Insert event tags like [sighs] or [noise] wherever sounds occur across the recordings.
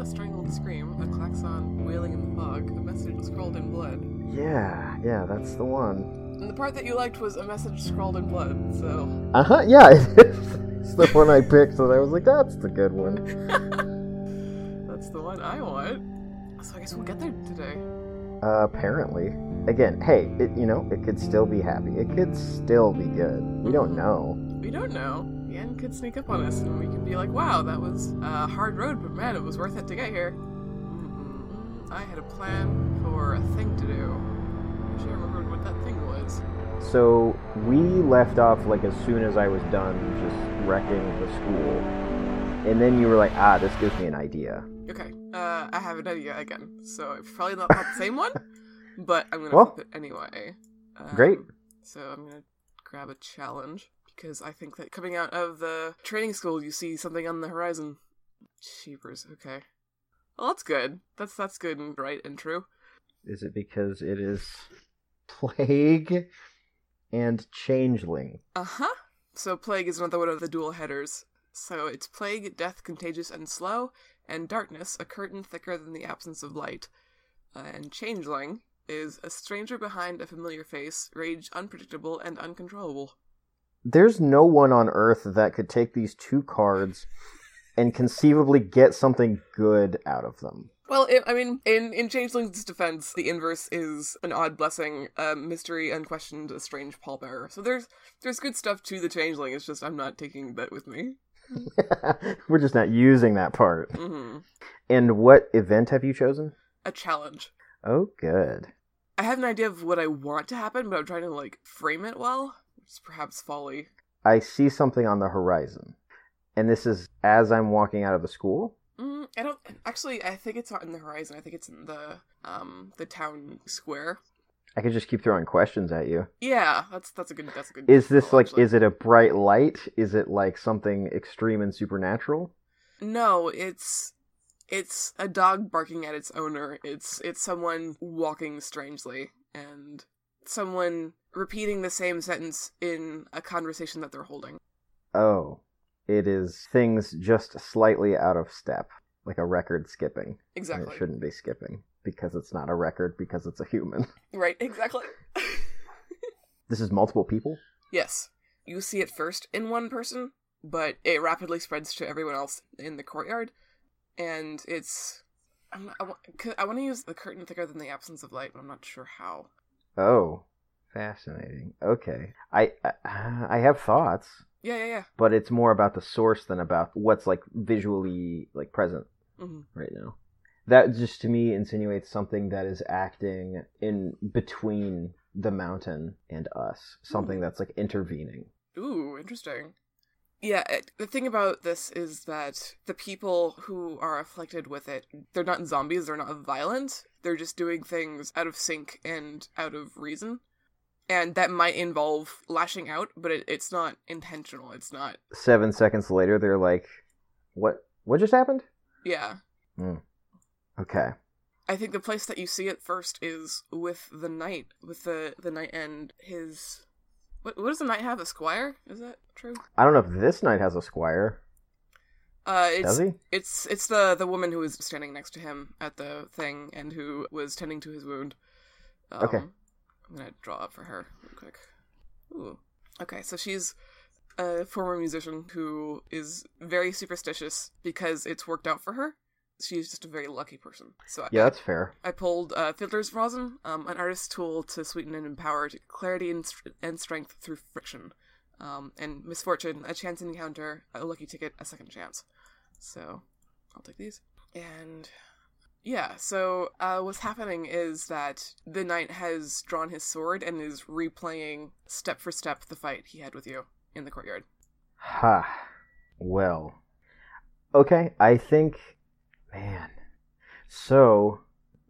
A strangled scream, a klaxon wailing in the fog, a message scrawled in blood. Yeah, yeah, that's the one. And the part that you liked was a message scrawled in blood, so. Uh huh. Yeah, [laughs] it's the one I picked, so I was like, that's the good one. [laughs] [laughs] That's the one I want. So I guess we'll get there today. Uh, apparently, again, hey, it, you know, it could still be happy. It could still be good. We don't know. We don't know. End could sneak up on us, and we could be like, wow, that was a hard road, but man, it was worth it to get here. Mm-mm-mm. I had a plan for a thing to do. I wish I remembered what that thing was. So we left off like as soon as I was done just wrecking the school, and then you were like, ah, this gives me an idea. Okay, uh, I have an idea again. So it's probably not the same one, [laughs] but I'm gonna Well, flip it anyway. Um, great. So I'm gonna grab a challenge because I think that coming out of the training school, you see something on the horizon. Cheapers. Okay. Well, that's good. That's that's good and right and true. Is it because it is plague and changeling? Uh huh. So plague is another one of the dual headers. So it's plague, death, contagious and slow, and darkness, a curtain thicker than the absence of light. Uh, and changeling is a stranger behind a familiar face, rage unpredictable and uncontrollable. There's no one on Earth that could take these two cards and conceivably get something good out of them. Well, it, I mean, in in Changeling's defense, the inverse is an odd blessing, a mystery unquestioned, a strange pallbearer. So there's there's good stuff to the Changeling. It's just I'm not taking that with me. [laughs] We're just not using that part. hmm And what event have you chosen? A challenge. Oh, good. I have an idea of what I want to happen, but I'm trying to like frame it well. It's perhaps folly. I see something on the horizon. And this is as I'm walking out of the school. Mm, I don't actually. I think it's not in the horizon. I think it's in the um the town square. I could just keep throwing questions at you. Yeah, that's that's a good. That's a good. Is this like, actually. is it a bright light? Is it like something extreme and supernatural? No, it's it's a dog barking at its owner. It's it's someone walking strangely and someone repeating the same sentence in a conversation that they're holding. Oh, it is things just slightly out of step, like a record skipping. And Exactly. it shouldn't be skipping because it's not a record because it's a human. [laughs] Right, exactly. [laughs] This is multiple people. yes. You see it first in one person, but it rapidly spreads to everyone else in the courtyard and it's I'm, I, wa- c- I want to use the curtain thicker than the absence of light, but I'm not sure how. Oh, fascinating. Okay, I I, I have thoughts, Yeah, yeah, yeah. but it's more about the source than about what's like visually like present hmm right now. That just to me insinuates something that is acting in between the mountain and us, something that's like intervening. Ooh, interesting. Yeah, it, the thing about this is that the people who are afflicted with it, they're not zombies, they're not violent, they're just doing things out of sync and out of reason. And that might involve lashing out, but it, it's not intentional. It's not. Seven seconds later, they're like, "What? What just happened?" Yeah. Okay. I think the place that you see it first is with the knight, with the, the knight and his. What, what does the knight have? A squire? Is that true? I don't know if this knight has a squire. Uh, it's, Does he? It's it's the the woman who was standing next to him at the thing and who was tending to his wound. Um, Okay. I'm gonna draw up for her real quick. Ooh. Okay, so she's a former musician who is very superstitious because it's worked out for her. She's just a very lucky person. So I- Yeah, that's fair. I pulled uh, Fiddler's Rosin, um, an artist's tool to sweeten and empower clarity and, str- and strength through friction. Um, and Misfortune, a chance encounter, a lucky ticket, a second chance. So, I'll take these. And yeah, so uh, what's happening is that the knight has drawn his sword and is replaying step for step the fight he had with you in the courtyard. Ha. Well. Okay, I think. Man. So,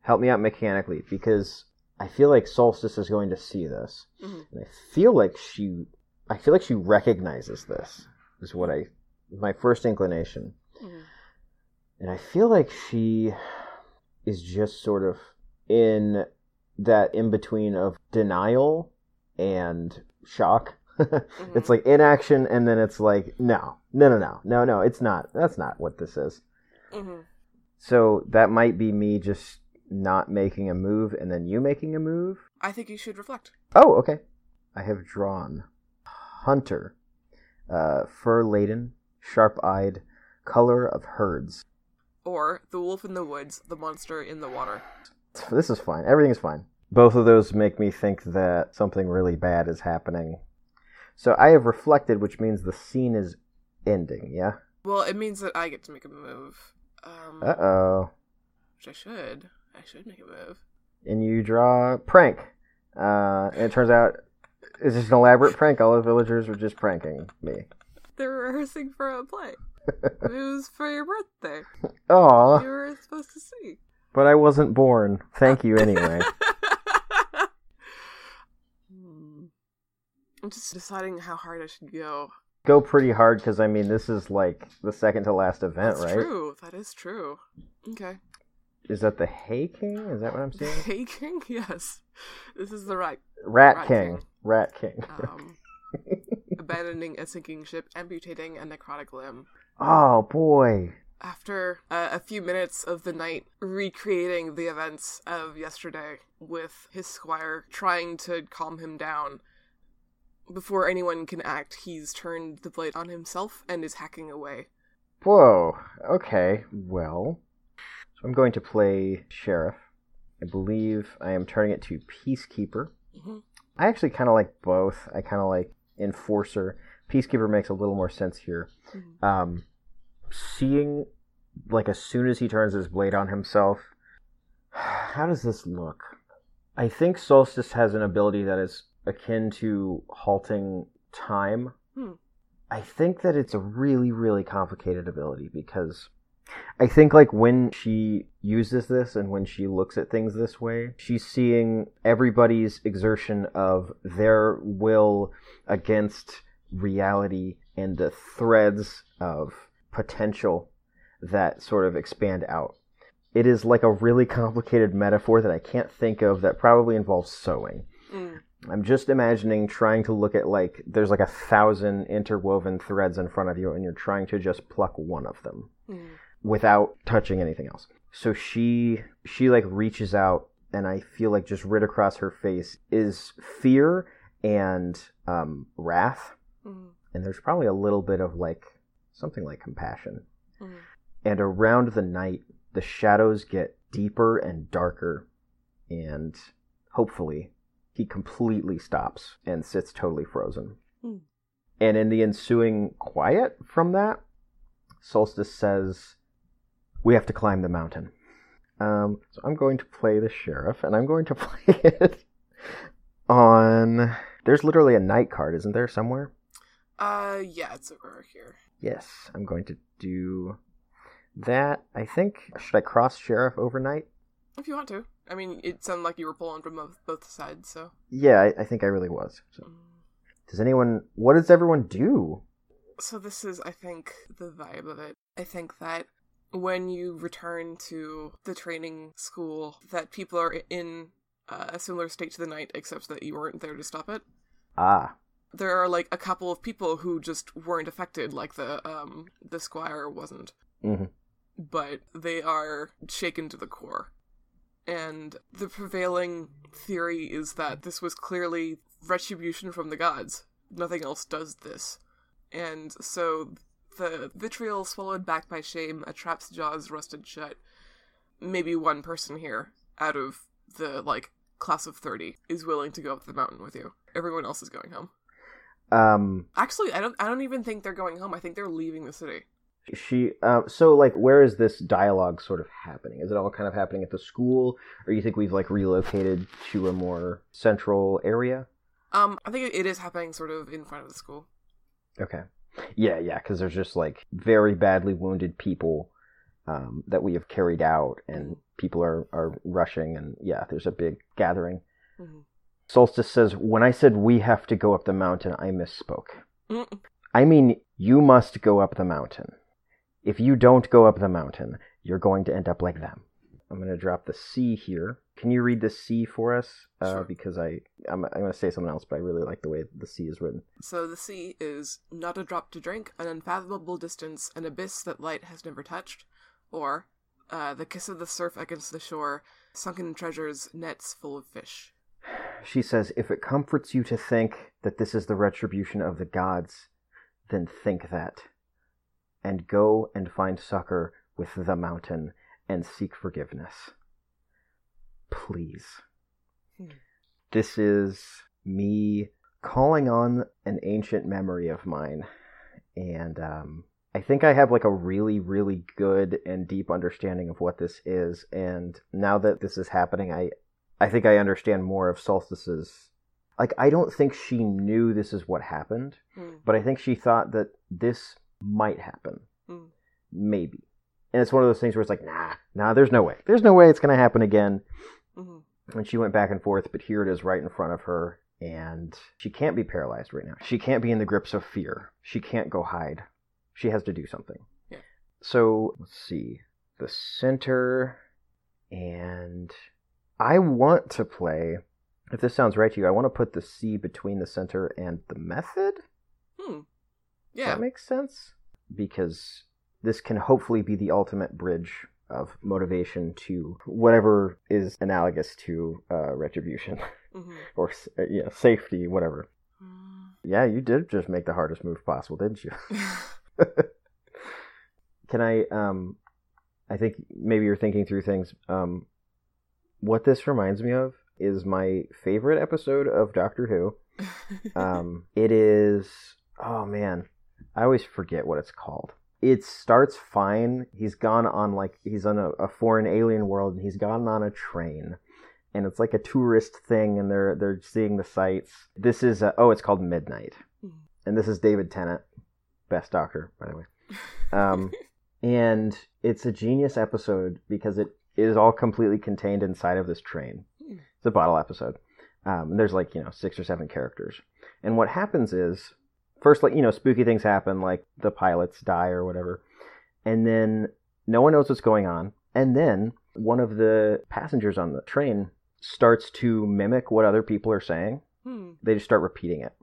help me out mechanically because I feel like Solstice is going to see this. Mhm. And I feel like she. I feel like she recognizes this, is what I. My first inclination. Mhm. And I feel like she is just sort of in that in between of denial and shock. [laughs] It's like inaction, and then it's like, no, no, no, no, no, no, it's not. That's not what this is. Mhm. So that might be me just not making a move and then you making a move. I think you should reflect. Oh, okay. I have drawn hunter, uh, fur laden, sharp eyed, color of herds. Or the wolf in the woods, the monster in the water. This is fine. Everything's fine. Both of those make me think that something really bad is happening. So I have reflected, which means the scene is ending, yeah? Well, it means that I get to make a move. Um, Uh oh. Which I should. I should make a move. And you draw prank. Uh, and it turns out it's just an elaborate prank. All the villagers were just pranking me. They're rehearsing for a play. It was for your birthday. [laughs] Aw, You were supposed to see. but I wasn't born. Thank you anyway. [laughs] Hmm. I'm just deciding how hard I should go. Go pretty hard because I mean this is like the second to last event, That's right? true. That is true. Okay. Is that the Hay King? Is that what I'm saying? Hey King? [laughs] Yes. This is the right. Rat, Rat King. King. Rat King. Um, abandoning a sinking ship, amputating a necrotic limb. Oh boy. After uh, a few minutes of the knight recreating the events of yesterday with his squire trying to calm him down, before anyone can act, he's turned the blade on himself and is hacking away. Whoa. Okay. Well, so I'm going to play Sheriff. I believe I am turning it to Peacekeeper. Mhm. I actually kind of like both. I kind of like Enforcer. Peacekeeper makes a little more sense here. Mhm. Um, seeing, like, as soon as he turns his blade on himself, [sighs] how does this look? I think Solstice has an ability that is akin to halting time. Hmm. I think that it's a really, really complicated ability because I think like when she uses this and when she looks at things this way, she's seeing everybody's exertion of their will against reality and the threads of potential that sort of expand out. It is like a really complicated metaphor that I can't think of that probably involves sewing. Mm. I'm just imagining trying to look at like there's like a thousand interwoven threads in front of you and you're trying to just pluck one of them Mm. without touching anything else. So she she like reaches out and I feel like just right across her face is fear and um wrath Mm. and there's probably a little bit of like something like compassion. Mm. And around the knight the shadows get deeper and darker and hopefully he completely stops and sits totally frozen. Hmm. And in the ensuing quiet from that, Solstice says, We have to climb the mountain. Um, so I'm going to play the sheriff, and I'm going to [laughs] play it on. There's literally a knight card, isn't there, somewhere? Uh, yeah, it's over here. Yes, I'm going to do that. I think. Should I cross sheriff overnight? If you want to. I mean, it sounded like you were pulling from both, both sides, so. Yeah, I, I think I really was. So, Mm. does anyone? What does everyone do? So this is, I think, the vibe of it. I think that when you return to the training school, that people are in uh, a similar state to the knight, except that you weren't there to stop it. Ah, There are like a couple of people who just weren't affected, like the um the squire wasn't, hmm but they are shaken to the core. And the prevailing theory is that this was clearly retribution from the gods. Nothing else does this. And so the vitriol swallowed back by shame, a trap's jaws rusted shut. Maybe one person here out of the like class of 30 is willing to go up the mountain with you. Everyone else is going home. Um, Actually, I don't I don't even think they're going home. I think they're leaving the city. she. Uh, so, like, where is this dialogue sort of happening? Is it all kind of happening at the school, or you think we've like relocated to a more central area? Um I think it is happening sort of in front of the school. Okay. Yeah, yeah, because there's just like very badly wounded people um, that we have carried out, and people are are rushing, and yeah, there's a big gathering. Mhm. Solstice says, "When I said we have to go up the mountain, I misspoke. Mm. I mean, you must go up the mountain. If you don't go up the mountain, you're going to end up like them." I'm going to drop the Sea here. Can you read the Sea for us? Uh, Sure. Because I, I'm, I'm going to say something else, but I really like the way the Sea is written. So the Sea is not a drop to drink, an unfathomable distance, an abyss that light has never touched, or uh, the kiss of the surf against the shore, sunken treasures, nets full of fish. She says, If it comforts you to think that this is the retribution of the gods, then think that. And go and find succor with the mountain and seek forgiveness. Please. Hmm. This is me calling on an ancient memory of mine. And um, I think I have like a really, really good and deep understanding of what this is. And now that this is happening, I, I think I understand more of Solstice's. Like, I don't think she knew this is what happened, Hmm. but I think she thought that this might happen. Hmm. Maybe. And it's one of those things where it's like, nah, nah, there's no way. There's no way it's going to happen again. Mhm. And she went back and forth, but here it is right in front of her. And she can't be paralyzed right now. She can't be in the grips of fear. She can't go hide. She has to do something. Yeah. So let's see. The center. And I want to play, if this sounds right to you, I want to put the Sea between the center and the method. Hmm. Yeah. that makes sense? Because this can hopefully be the ultimate bridge of motivation to whatever is analogous to uh, retribution [laughs] Mhm. or uh, yeah, safety, whatever. Mm. Yeah, you did just make the hardest move possible, didn't you? [laughs] [laughs] Can I? Um, I think maybe you're thinking through things. Um, what this reminds me of is my favorite episode of Doctor Who. [laughs] Um, it is. Oh man, I always forget what it's called. It starts fine. He's gone on like he's on a, a foreign alien world, and he's gone on a train, and it's like a tourist thing, and they're they're seeing the sights. This is a, oh, it's called Midnight, Mhm. and this is David Tennant, best Doctor by the way. Um, [laughs] and it's a genius episode because it is all completely contained inside of this train. It's a bottle episode. Um, and there's like you know six or seven characters, and what happens is first like you know spooky things happen like the pilots die or whatever, and then no one knows what's going on, and then one of the passengers on the train starts to mimic what other people are saying. Hmm. They just start repeating it,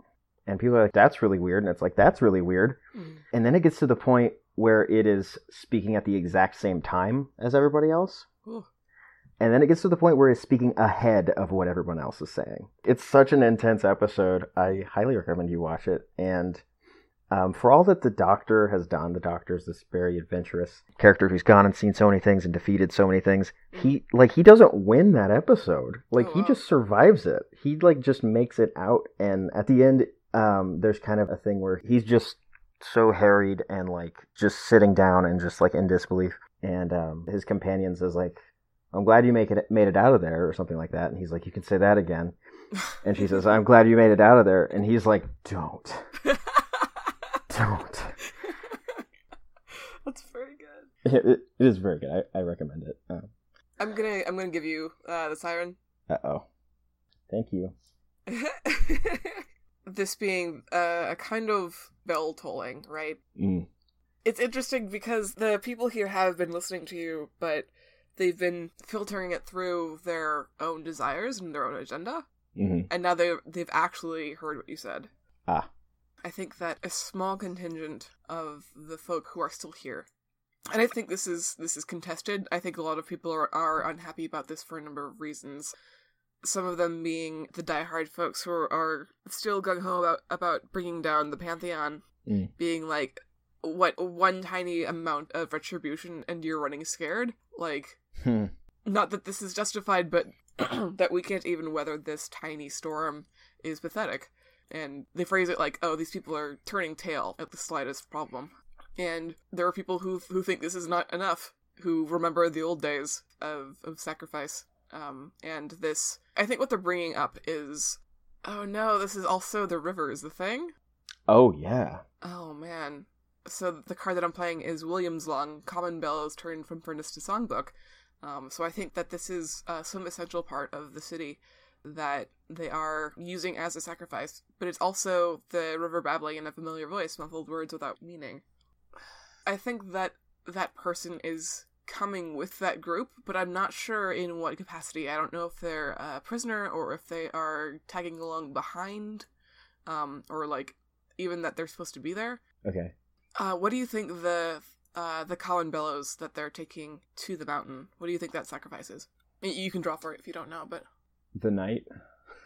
and people are like, "That's really weird," and it's like, "That's really weird." Hmm. And then it gets to the point where it is speaking at the exact same time as everybody else. And then it gets to the point where it's speaking ahead of what everyone else is saying. It's such an intense episode. I highly recommend you watch it. And um, for all that the Doctor has done, the Doctor is this very adventurous character who's gone and seen so many things and defeated so many things. He like he doesn't win that episode. Like Oh, he just survives it. He like just makes it out. And at the end, um, there's kind of a thing where he's just so harried and like just sitting down and just like in disbelief. And um, his companion says like, "I'm glad you make it made it out of there" or something like that. And he's like, "You can say that again." [laughs] And she says, "I'm glad you made it out of there." And he's like, "Don't, don't." [laughs] That's very good. [laughs] It, it is very good. I, I recommend it. Uh I'm gonna I'm gonna give you uh, the siren. Uh oh. Thank you. this being uh, a kind of bell tolling, right? Mm. It's interesting because the people here have been listening to you, but they've been filtering it through their own desires and their own agenda, hmm and now they they've actually heard what you said. Ah. I think that a small contingent of the folk who are still here, and I think this is this is contested. I think a lot of people are, are unhappy about this for a number of reasons. Some of them being the diehard folks who are, are still gung ho about about bringing down the pantheon, Mm. being like, what one tiny amount of retribution and you're running scared. Like, Hmm. not that this is justified, but [clears throat] that we can't even weather this tiny storm is pathetic. And they phrase it like, "Oh, these people are turning tail at the slightest problem." And there are people who who think this is not enough, who remember the old days of of sacrifice. Um, and this, I think, what they're bringing up is, "Oh no, this is also the river is the thing." Oh yeah. Oh man. So the card that I'm playing is William's Long, Common Bellows turned from Furnace to Songbook. Um, so I think that this is uh, some essential part of the city that they are using as a sacrifice, but it's also the river babbling in a familiar voice, muffled words without meaning. I think that that person is coming with that group, but I'm not sure in what capacity. I don't know if they're a prisoner or if they are tagging along behind, um, or like even that they're supposed to be there. Okay. Uh, what do you think the uh, the Cowan Bellows that they're taking to the mountain. What do you think that sacrifice is? You can draw for it if you don't know, but The knight.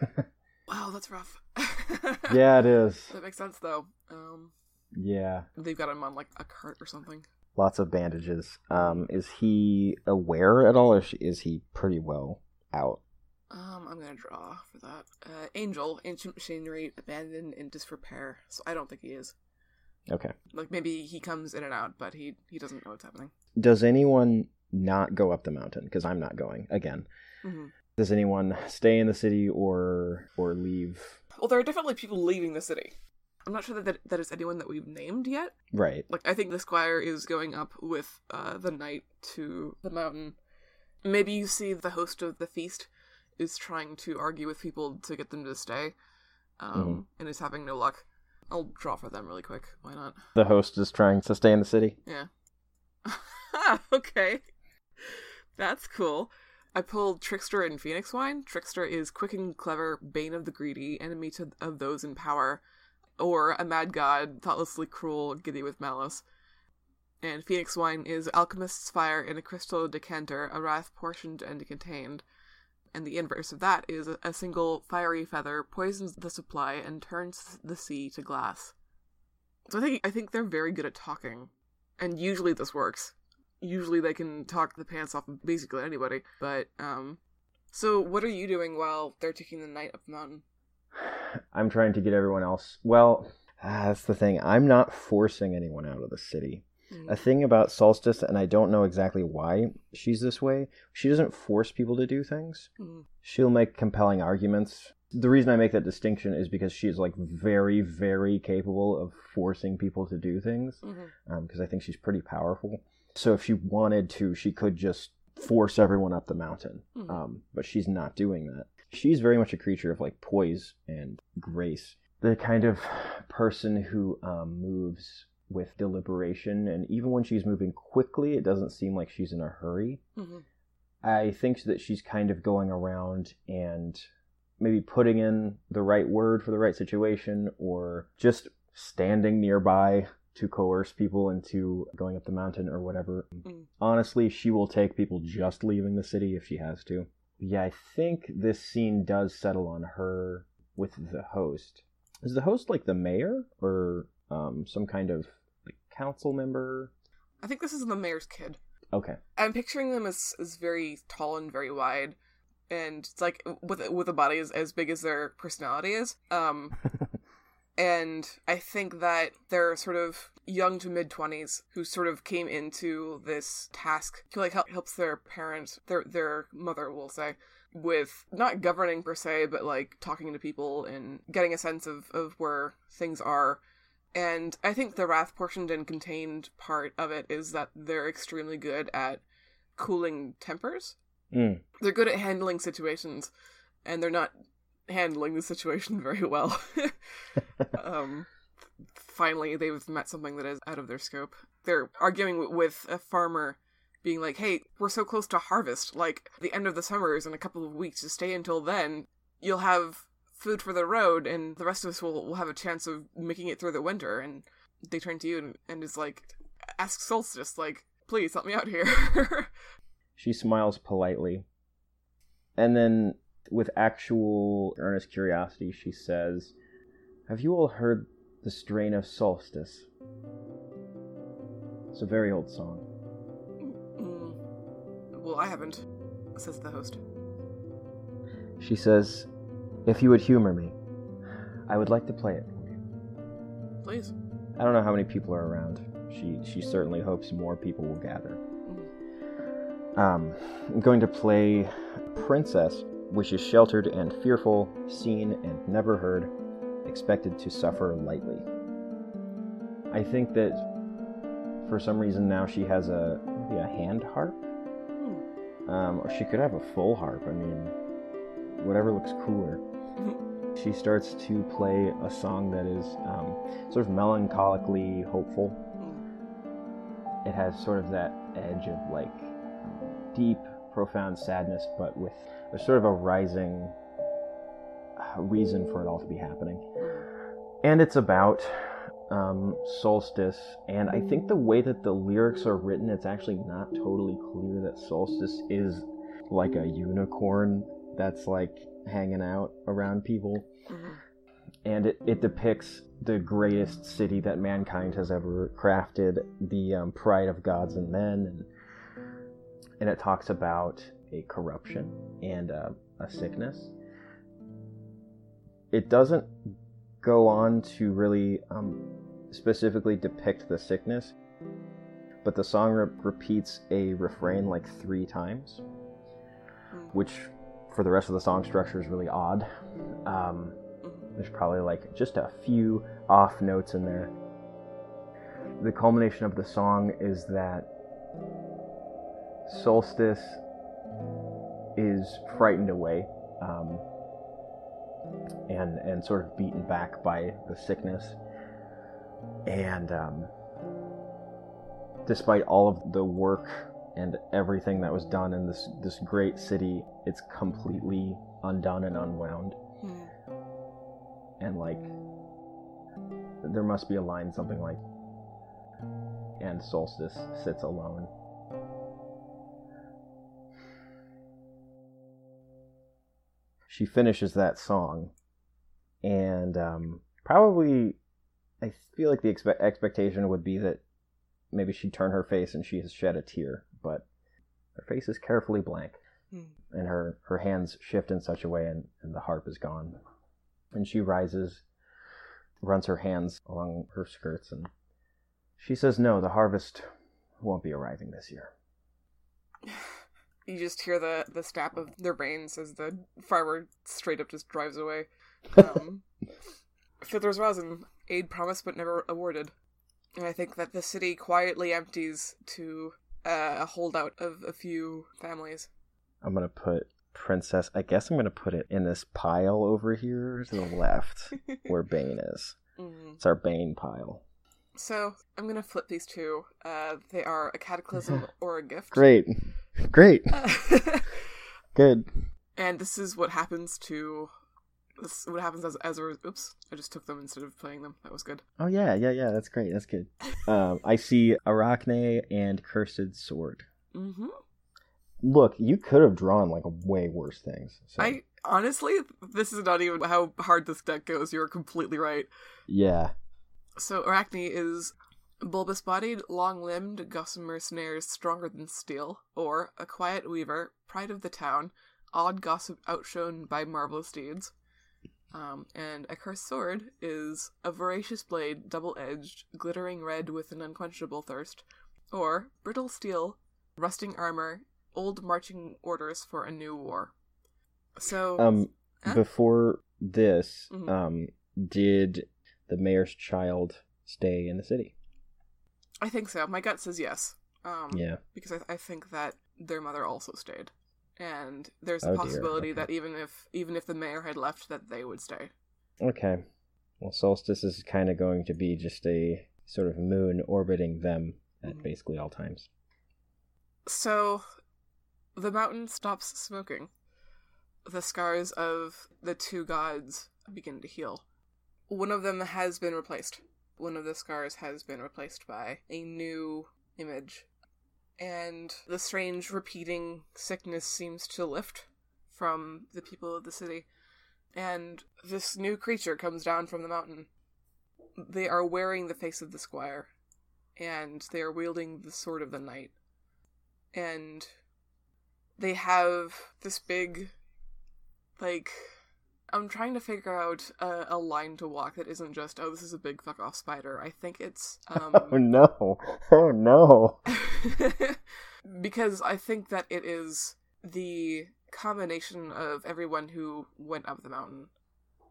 [laughs] wow, that's rough. [laughs] Yeah, it is. that makes sense though. Um, Yeah. they've got him on like a cart or something. Lots of bandages. Um, is he aware at all, or is- is he pretty well out? Um, I'm gonna draw for that. Uh, Angel, ancient machinery, abandoned in disrepair. So I don't think he is. Okay. Like maybe he comes in and out, but he he doesn't know what's happening. Does anyone not go up the mountain? Because I'm not going again. hmm Does anyone stay in the city or or leave? Well, there are definitely people leaving the city. I'm not sure that, that that is anyone that we've named yet. Right. Like I think the squire is going up with uh, the knight to the mountain. Maybe you see the host of the feast is trying to argue with people to get them to stay, um, Mhm. and is having no luck. I'll draw for them really quick. Why not? The host is trying to stay in the city. Yeah. [laughs] okay. That's cool. I pulled Trickster and Phoenix Wine. Trickster is quick and clever, bane of the greedy, enemy to, of those in power, or a mad god, thoughtlessly cruel, giddy with malice. And Phoenix Wine is alchemist's fire in a crystal decanter, a wrath portioned and contained. And the inverse of that is a, single fiery feather poisons the supply and turns the sea to glass. So I think I think they're very good at talking, and usually this works. Usually they can talk the pants off of basically anybody. But um, so what are you doing while they're taking the knight up the mountain? [sighs] I'm trying to get everyone else. Well, [sighs] that's the thing. I'm not forcing anyone out of the city. Mm. A thing about Solstice, and I don't know exactly why she's this way, she doesn't force people to do things. Mm. She'll make compelling arguments. The reason I make that distinction is because she's like very, very capable of forcing people to do things, because I think she's pretty powerful. So if she wanted to, she could just force everyone up the mountain. Mhm. Um, but she's not doing that. She's very much a creature of like poise and grace. The kind of person who um, moves with deliberation, and even when she's moving quickly, it doesn't seem like she's in a hurry. Mhm. I think that she's kind of going around and maybe putting in the right word for the right situation or just standing nearby to coerce people into going up the mountain or whatever. Mm. Honestly, she will take people just leaving the city if she has to. Yeah, I think this scene does settle on her with the host. Is the host like the mayor or um, some kind of council member? I think this is the mayor's kid. Okay. I'm picturing them as as very tall and very wide, and it's like with with a body as, as big as their personality is. Um, [laughs] and I think that they're sort of young to mid twenties who sort of came into this task to like help helps their parents, their their mother, will say, with not governing per se, but like talking to people and getting a sense of of where things are. And I think the wrath portioned and contained part of it is that they're extremely good at cooling tempers. Mm. They're good at handling situations, and they're not handling the situation [laughs] very well. [laughs] um, finally, they've met something that is out of their scope. They're arguing with a farmer, being like, "Hey, we're so close to harvest. Like the end of the summer is in a couple of weeks. To stay until then, you'll have food for the road, and the rest of us will, will have a chance of making it through the winter." And they turn to you and, and is like, "Ask Solstice, like, please help me out here." [laughs] She smiles politely. And then, with actual earnest curiosity, she says, Have you all heard the strain of Solstice? It's a very old song. Mm. Well, I haven't, says the host. She says, If you would humor me, I would like to play it for you. Please. I don't know how many people are around. She, she certainly hopes more people will gather. Um, I'm going to play Princess, which is sheltered and fearful, seen and never heard, expected to suffer lightly. I think that for some reason now she has a maybe a hand harp, Hmm. um, or she could have a full harp. I mean, whatever looks cooler. She starts to play a song that is um, sort of melancholically hopeful Mm. it has sort of that edge of like deep, profound sadness, but with there's sort of a rising uh, reason for it all to be happening. And it's about um, Solstice, and I think the way that the lyrics are written, it's actually not totally clear that Solstice is like a unicorn that's like hanging out around people. Mhm. And it, it depicts the greatest city that mankind has ever crafted, the um, pride of gods and men, and, and it talks about a corruption and uh, a sickness. It doesn't go on to really um, specifically depict the sickness, but the song re- repeats a refrain like three times, Mm. which for the rest of the song structure is really odd. Um, there's probably like just a few off notes in there. The culmination of the song is that Solstice is frightened away um, and and sort of beaten back by the sickness. And um, despite all of the work and everything that was done in this this great city, it's completely undone and unwound. Mhm. and like there must be a line something like and solstice sits alone. She finishes that song and um, probably i feel like the expe- expectation would be that maybe she'd turn her face and she has shed a tear but her face is carefully blank Mhm. and her, her hands shift in such a way and, and the harp is gone and she rises, runs her hands along her skirts, and she says, No, the harvest won't be arriving this year. [laughs] You just hear the the snap of their reins as the farmer straight up just drives away. Um, [laughs] Fiddler's Rosin, aid promised but never awarded. And I think that the city quietly empties to uh, a holdout of a few families. I'm going to put Princess, I guess I'm going to put it in this pile over here to the left [laughs] where Bane is. Mhm. It's our Bane pile. So I'm gonna flip these two. Uh, they are a cataclysm [laughs] or a gift. Great. [laughs] Great. Uh, Good. and this is what happens to. This what happens as as a. Oops! I just took them instead of playing them. That was good. Oh, yeah, yeah, yeah. That's great. That's good. [laughs] Um, I see Arachne and Cursed Sword. Mm-hmm. Look, you could have drawn like way worse things. So, I honestly, this is not even how hard this deck goes. You're completely right. yeah. So Arachne is bulbous bodied, long limbed, gossamer snares stronger than steel, or a quiet weaver, pride of the town, odd gossip outshone by marvelous deeds. Um, and a cursed sword is a voracious blade, double edged, glittering red with an unquenchable thirst, or brittle steel, rusting armor, old marching orders for a new war. So, Um, Huh? before this, Mhm. um, did the mayor's child stay in the city? I think so. My gut says yes. Um, Yeah. because I, I think that their mother also stayed, and there's Oh, a possibility Okay. that even if even if the mayor had left, that they would stay. Okay. Well, Solstice is kind of going to be just a sort of moon orbiting them at Mhm. basically all times. So, the mountain stops smoking. The scars of the two gods begin to heal. One of them has been replaced. One of the scars has been replaced by a new image. And the strange repeating sickness seems to lift from the people of the city. And this new creature comes down from the mountain. They are wearing the face of the squire, and they are wielding the sword of the knight and they have this big like i'm trying to figure out a, a line to walk that isn't just oh this is a big fuck off spider i think it's [laughs] Oh um no! Oh no! [laughs] because i think that it is the combination of everyone who went up the mountain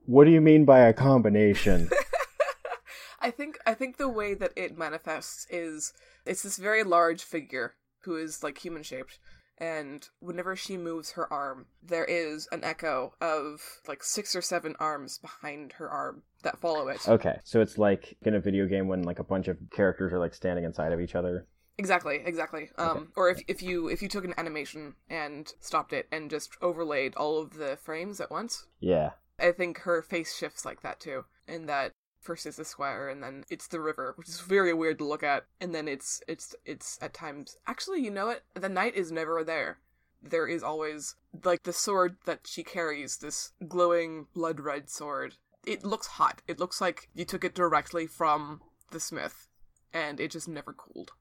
What do you mean by a combination? [laughs] I think I think the way that it manifests is it's this very large figure who is like human shaped and whenever she moves her arm there is an echo of like six or seven arms behind her arm that follow it. okay, so it's like in a video game when like a bunch of characters are like standing inside of each other. Exactly, exactly. Um or if if you if you took an animation and stopped it and just overlaid all of the frames at once, Yeah. I think her face shifts like that too. And that first is the squire and then it's the river, which is very weird to look at. And then it's it's it's at times actually, you know what? The knight is never there. There is always like the sword that she carries, this glowing blood red sword. It looks hot. It looks like you took it directly from the smith and it just never cooled.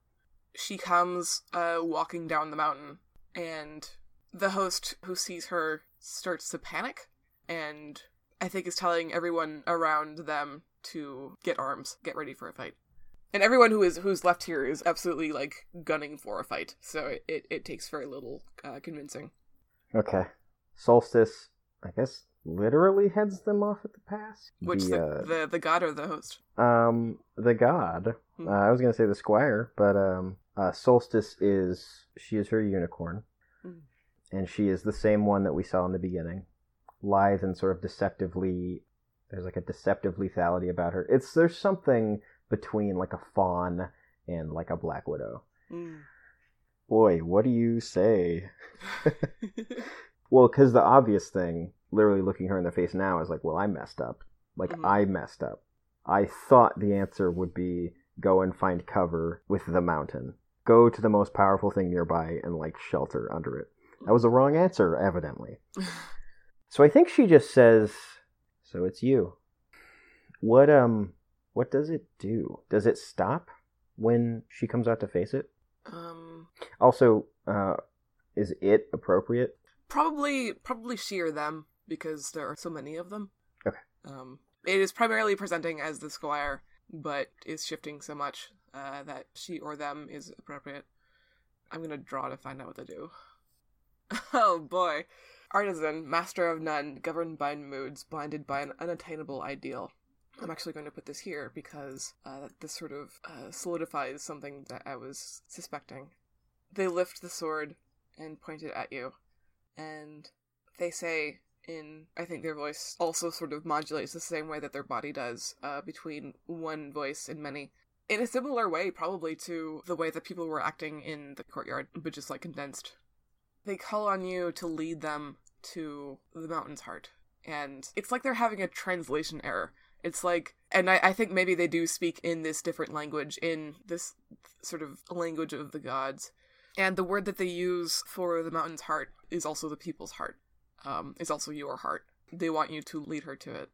She comes uh walking down the mountain and the host who sees her starts to panic and I think is telling everyone around them to get arms, get ready for a fight. And everyone who is who's left here is absolutely like gunning for a fight, so it, it, it takes very little uh, convincing. Okay. Solstice, I guess, literally heads them off at the pass. Which the, the, uh, the, the god or the host? Um, the god. Hmm. Uh, I was gonna say the squire, but um, uh, Solstice is she is her unicorn, Hmm. and she is the same one that we saw in the beginning, lithe and sort of deceptively. There's like a deceptive lethality about her. It's there's something between like a fawn and like a black widow. Mm. Boy, what do you say? [laughs] [laughs] Well, because the obvious thing, literally looking her in the face now, is like, well, I messed up. Like, Mhm. I messed up. I thought the answer would be go and find cover with the mountain. Go to the most powerful thing nearby and, like, shelter under it. That was the wrong answer, evidently. [laughs] So I think she just says, so it's you. What, um, what does it do? Does it stop when she comes out to face it? um, Also, uh, is it appropriate? probably probably she or them because there are so many of them. Okay. Um, it is primarily presenting as the squire, but is shifting so much uh, that she or them is appropriate. I'm gonna draw to find out what they do. [laughs] oh boy. Artisan, master of none, governed by moods, blinded by an unattainable ideal. I'm actually going to put this here because uh, this sort of uh, solidifies something that I was suspecting. They lift the sword and point it at you, and they say in I think their voice also sort of modulates the same way that their body does, uh, between one voice and many. In a similar way, probably to the way that people were acting in the courtyard, but just like condensed. They call on you to lead them to the mountain's heart. And it's like they're having a translation error. It's like, and I, I think maybe they do speak in this different language, in this sort of language of the gods. And the word that they use for the mountain's heart is also the people's heart, um, is also your heart. They want you to lead her to it.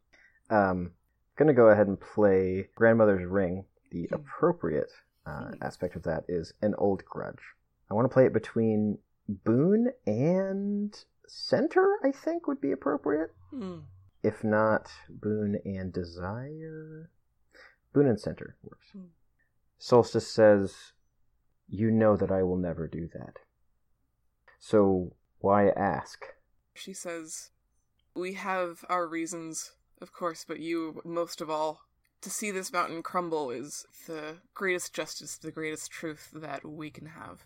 Um, gonna go ahead and play Grandmother's Ring. The Hmm. appropriate uh, Hmm. aspect of that is an old grudge. I want to play it between Boon and Center. I think would be appropriate. Hmm. If not, Boon and Desire. Boon and Center works. Hmm. Solstice says, "You know that I will never do that. So why ask?" She says, We have our reasons, of course, but you, most of all, to see this mountain crumble is the greatest justice, the greatest truth that we can have.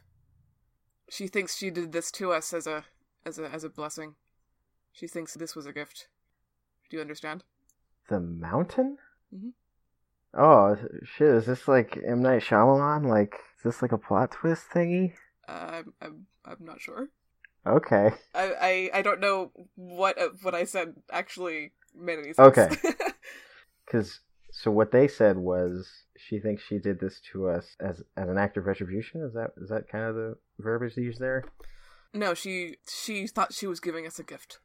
She thinks she did this to us as a as a as a blessing. She thinks this was a gift. Do you understand? The mountain? Mhm. Oh shit! Is this like M Night Shyamalan? Like, is this like a plot twist thingy? Uh, I'm, I'm I'm not sure. Okay. I, I I don't know what uh, what I said actually made any sense. Okay. [laughs] Because so what they said was she thinks she did this to us as as an act of retribution. Is that is that kind of the verbiage they use there? no, she she thought she was giving us a gift.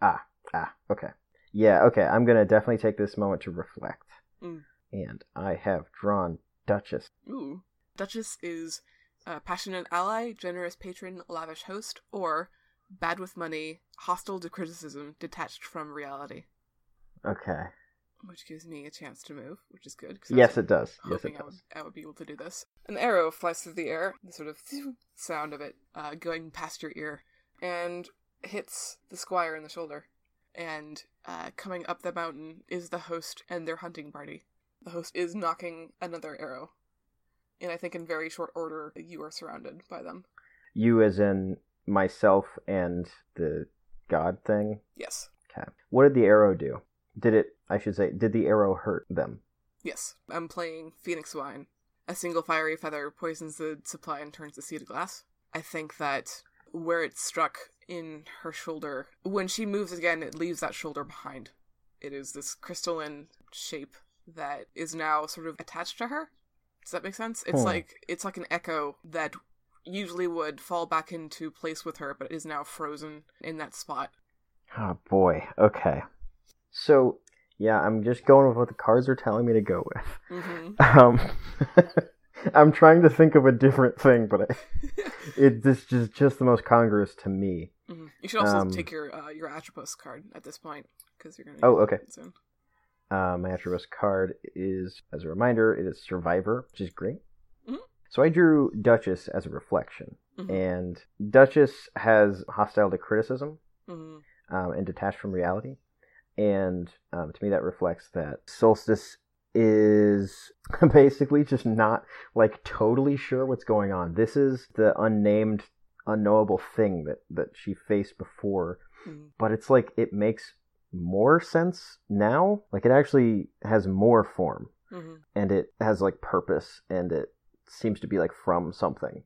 Ah, ah, okay. Yeah, okay. I'm gonna definitely take this moment to reflect. Mm. And I have drawn Duchess. Ooh. Duchess is a passionate ally, generous patron, lavish host, or bad with money, hostile to criticism, detached from reality. Okay. Which gives me a chance to move, which is good. Yes, it does. Yes, it I would, does. I would be able to do this. An arrow flies through the air, the sort of sound of it uh, going past your ear, and hits the squire in the shoulder. And uh, coming up the mountain is the host and their hunting party. The host is nocking another arrow. And I think in very short order, you are surrounded by them. You, as in myself and the god thing. Yes. Okay. What did the arrow do? Did it? I should say, did the arrow hurt them? Yes. I'm playing Phoenix Wine. A single fiery feather poisons the supply and turns the sea to glass. I think that where it struck in her shoulder, when she moves again, it leaves that shoulder behind. It is this crystalline shape that is now sort of attached to her. Does that make sense? It's Hmm. like it's like an echo that usually would fall back into place with her, but is now frozen in that spot. Oh boy. Okay. So yeah, I'm just going with what the cards are telling me to go with. hmm [laughs] Um, [laughs] I'm trying to think of a different thing, but I, [laughs] it this is just the most congruous to me. hmm You should also Um, take your uh, your Atropos card at this point because you're gonna. Oh, okay. Soon. Uh, my Atropos card is, as a reminder, it is Survivor, which is great. Mhm. So I drew Duchess as a reflection, Mhm. and Duchess has hostile to criticism Mhm. um, and detached from reality. And um, to me, that reflects that Solstice is [laughs] basically just not like totally sure what's going on. This is the unnamed, unknowable thing that that she faced before, Mhm. but it's like it makes more sense now. Like it actually has more form Mhm. and it has like purpose and it seems to be like from something,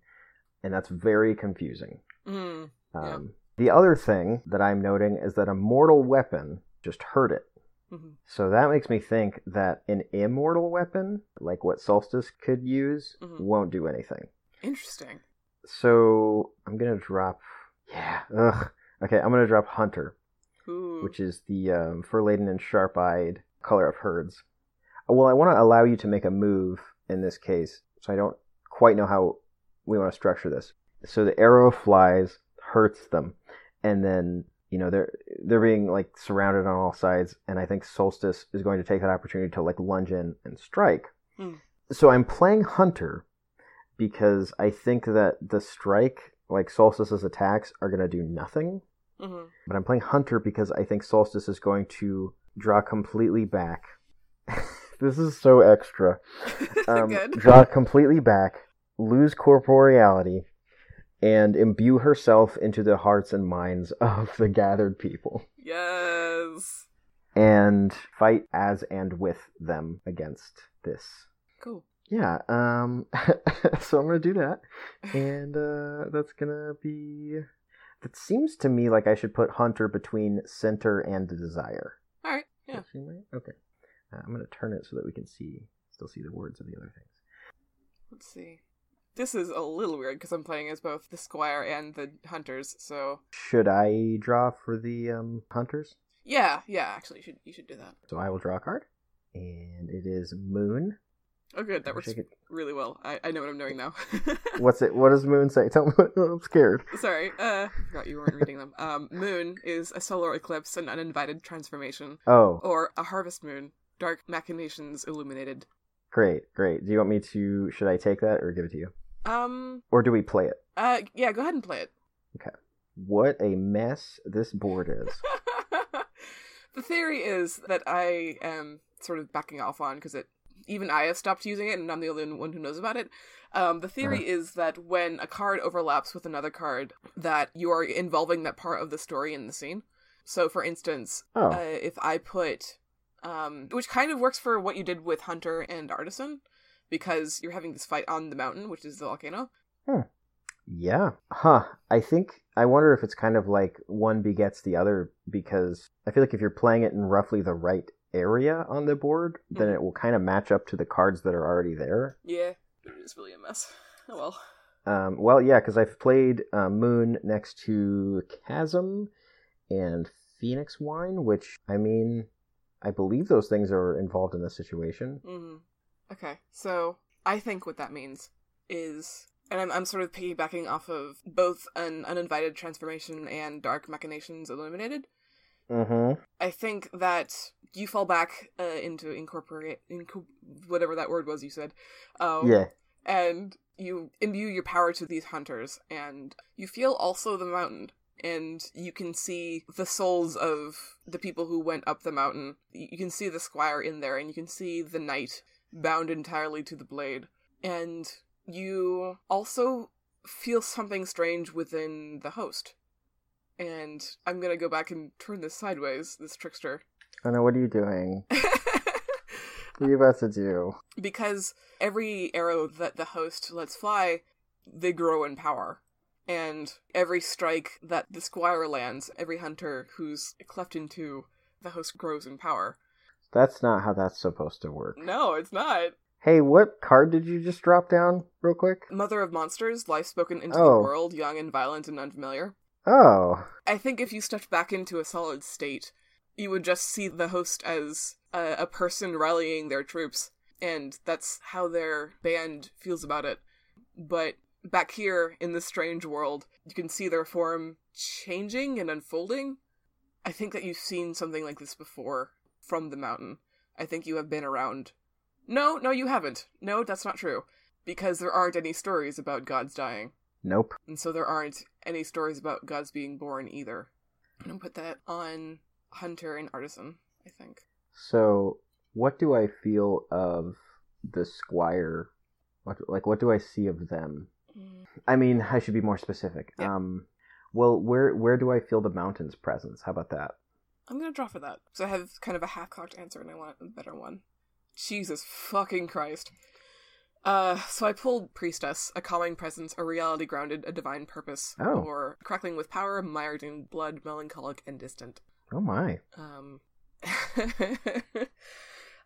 and that's very confusing. Mhm. Yeah. Um, The other thing that I'm noting is that a mortal weapon just hurt it. Mhm. So that makes me think that an immortal weapon, like what Solstice could use, Mhm. won't do anything. Interesting. So I'm gonna drop. Yeah. Ugh. Okay, I'm gonna drop Hunter, Ooh. which is the um, fur laden and sharp eyed color of herds. Well, I want to allow you to make a move in this case, so I don't quite know how we want to structure this. So the arrow flies, hurts them, and then you know they're they're being like surrounded on all sides, and I think Solstice is going to take that opportunity to like lunge in and strike. Hmm. So I'm playing Hunter because I think that the strike, like Solstice's attacks, are going to do nothing. Mhm. But I'm playing Hunter because I think Solstice is going to draw completely back. [laughs] this is so extra. [laughs] Um, Good. draw completely back, lose corporeality, and imbue herself into the hearts and minds [laughs] of the gathered people, Yes. and fight as and with them against this. Cool. Yeah, um, [laughs] so I'm gonna do that, and uh, that's gonna be. It seems to me like I should put Hunter between center and desire. All right. Yeah. Right? Okay. Uh, I'm gonna turn it so that we can see, still see the words of the other things. Let's see. This is a little weird because I'm playing as both the squire and the hunters. So Should I draw for the um, hunters? yeah, yeah. Actually, you should you should do that. So I will draw a card, and it is Moon. Oh, good. That works could- really well. I, I know what I'm doing now. [laughs] What's it? What does Moon say? [laughs] Tell me. I'm scared. Sorry, uh, forgot you weren't reading them. Um, moon is a solar eclipse, an uninvited transformation, Oh, or a harvest moon, dark machinations illuminated. great, great. Do you want me to? Should I take that or give it to you, Um, or do we play it? uh, yeah, go ahead and play it. Okay. What a mess this board is. [laughs] the theory is that I am sort of backing off on because it even I have stopped using it and I'm the only one who knows about it. Um, the theory Uh-huh. is that when a card overlaps with another card, that you are involving that part of the story in the scene. So, for instance, Oh, uh, if I put, um, which kind of works for what you did with Hunter and Artisan, because you're having this fight on the mountain, which is the volcano. yeah. Huh. I think I wonder if it's kind of like one begets the other because I feel like if you're playing it in roughly the right area on the board, then Mhm. it will kind of match up to the cards that are already there. Yeah, it is really a mess. [laughs] Oh well. Um, well, yeah, because I've played uh, Moon next to Chasm and Phoenix Wine, which I mean, I believe those things are involved in this situation. hmm Okay, so I think what that means is, and I'm, I'm sort of piggybacking off of both an uninvited transformation and dark machinations illuminated. Mm-hmm. I think that you fall back uh, into incorporate, inco- whatever that word was you said. Um, Yeah. and you imbue your power to these hunters and you feel also the mountain and you can see the souls of the people who went up the mountain you can see the squire in there and you can see the knight bound entirely to the blade and you also feel something strange within the host and i'm gonna go back and turn this sideways this trickster I know. What are you doing? [laughs] What are you about to do? because every arrow that the host lets fly, they grow in power. And every strike that the squire lands, every hunter who's cleft into, the host grows in power. That's not how that's supposed to work. No, it's not. Hey, what card did you just drop down real quick? Mother of Monsters, life spoken into Oh. the world, young and violent and unfamiliar. Oh, I think if you stepped back into a solid state, you would just see the host as a, a person rallying their troops, and that's how their band feels about it. But back here in this strange world, you can see their form changing and unfolding. I think that you've seen something like this before from the mountain. I think you have been around. No, no, you haven't. No, that's not true. Because there aren't any stories about gods dying. nope. And so there aren't any stories about gods being born either. I'm gonna put that on Hunter and Artisan, I think. So, what do I feel of the squire? What, like, what do I see of them? I mean, I should be more specific. Yeah. Um, well, where where do I feel the mountain's presence? How about that? I'm gonna draw for that. So I have kind of a half cocked answer and I want a better one. Jesus fucking Christ. Uh, so I pulled Priestess, a calming presence, a reality grounded, a divine purpose, Oh. or crackling with power, mired in blood, melancholic, and distant. Oh my! Um, [laughs]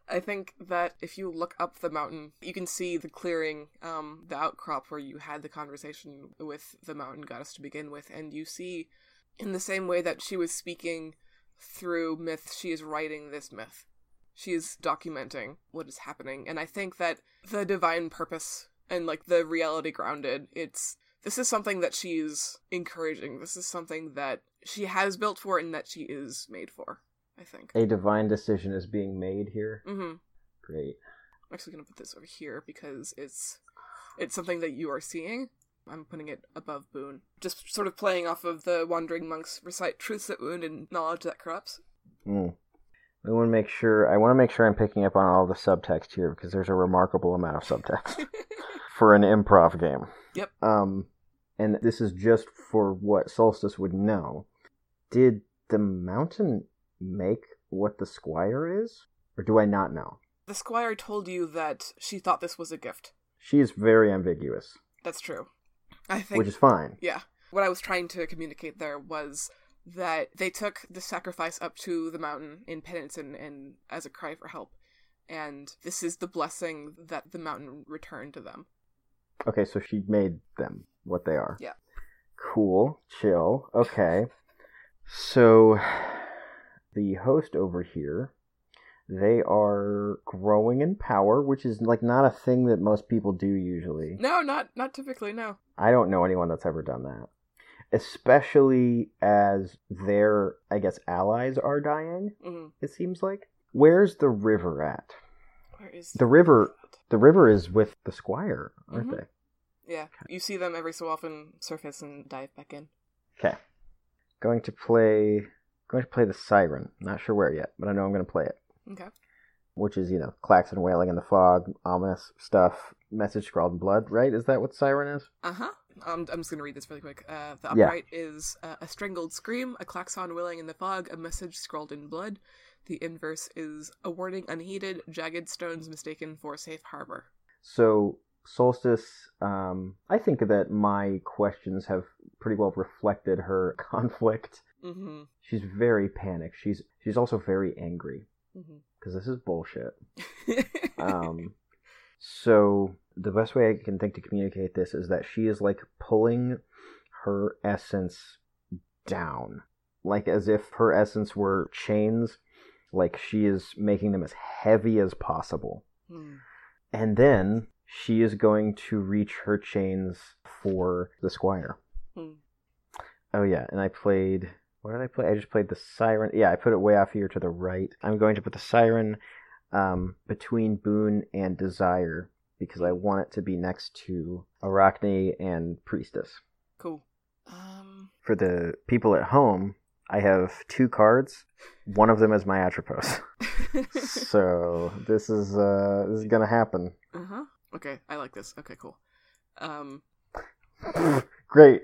I think that if you look up the mountain, you can see the clearing, um, the outcrop where you had the conversation with the mountain goddess to begin with, and you see, in the same way that she was speaking through myth, she is writing this myth. She is documenting what is happening, and I think that the divine purpose and like the reality grounded, it's this is something that she's encouraging. This is something that she has built for and that she is made for. I think. A divine decision is being made here. Mm-hmm. Great. I'm actually gonna put this over here because it's it's something that you are seeing. I'm putting it above Boon. Just sort of playing off of the wandering monks recite truths that wound and knowledge that corrupts. Mm. I want to make sure. I want to make sure I'm picking up on all the subtext here because there's a remarkable amount of subtext [laughs] for an improv game. Yep. Um, and this is just for what Solstice would know. Did the mountain make what the squire is, or do I not know? the squire told you that she thought this was a gift. She is very ambiguous, That's true. I think which is fine. Yeah. What I was trying to communicate there was that they took the sacrifice up to the mountain in penance and, and as a cry for help. And this is the blessing that the mountain returned to them. Okay, so she made them what they are. Yeah. Cool. Chill. Okay. So [sighs] the host over here, they are growing in power, which is like not a thing that most people do usually. No, not not typically, no. I don't know anyone that's ever done that. Especially as their, I guess, allies are dying, hmm it seems like. Where's the river at? Where is The river- The river is with the squire, aren't Mhm. they? Yeah. You see them every so often surface and dive back in. Okay. Going to play going to play the siren. Not sure where yet, but I know I'm going to play it. Okay. Which is, you know, klaxon wailing in the fog, ominous stuff, message scrawled in blood, right? Is that what siren is? Uh huh. Um, I'm just gonna read this really quick. Uh, the Yeah. upright is uh, a strangled scream, a klaxon wailing in the fog, a message scrawled in blood. The inverse is a warning unheeded, jagged stones mistaken for safe harbor. So, Solstice, um, I think that my questions have pretty well reflected her [laughs] conflict. Mm-hmm. She's very panicked. She's she's also very angry Mm-hmm. [laughs] because this is bullshit. Um, so the best way I can think to communicate this is that she is like pulling her essence down, like as if her essence were chains. Like she is making them as heavy as possible, Hmm. and then she is going to reach her chains for the squire. Hmm. Oh yeah, and I played. What did I play? I just played the siren. Yeah, I put it way off here to the right. I'm going to put the siren um, between Boon and Desire because I want it to be next to Arachne and Priestess. Cool. Um. For the people at home, I have two cards. One of them is my Atropos. [laughs] so this is uh, this is gonna happen. uh huh. Okay, I like this. Okay, cool. Um, [laughs] Great.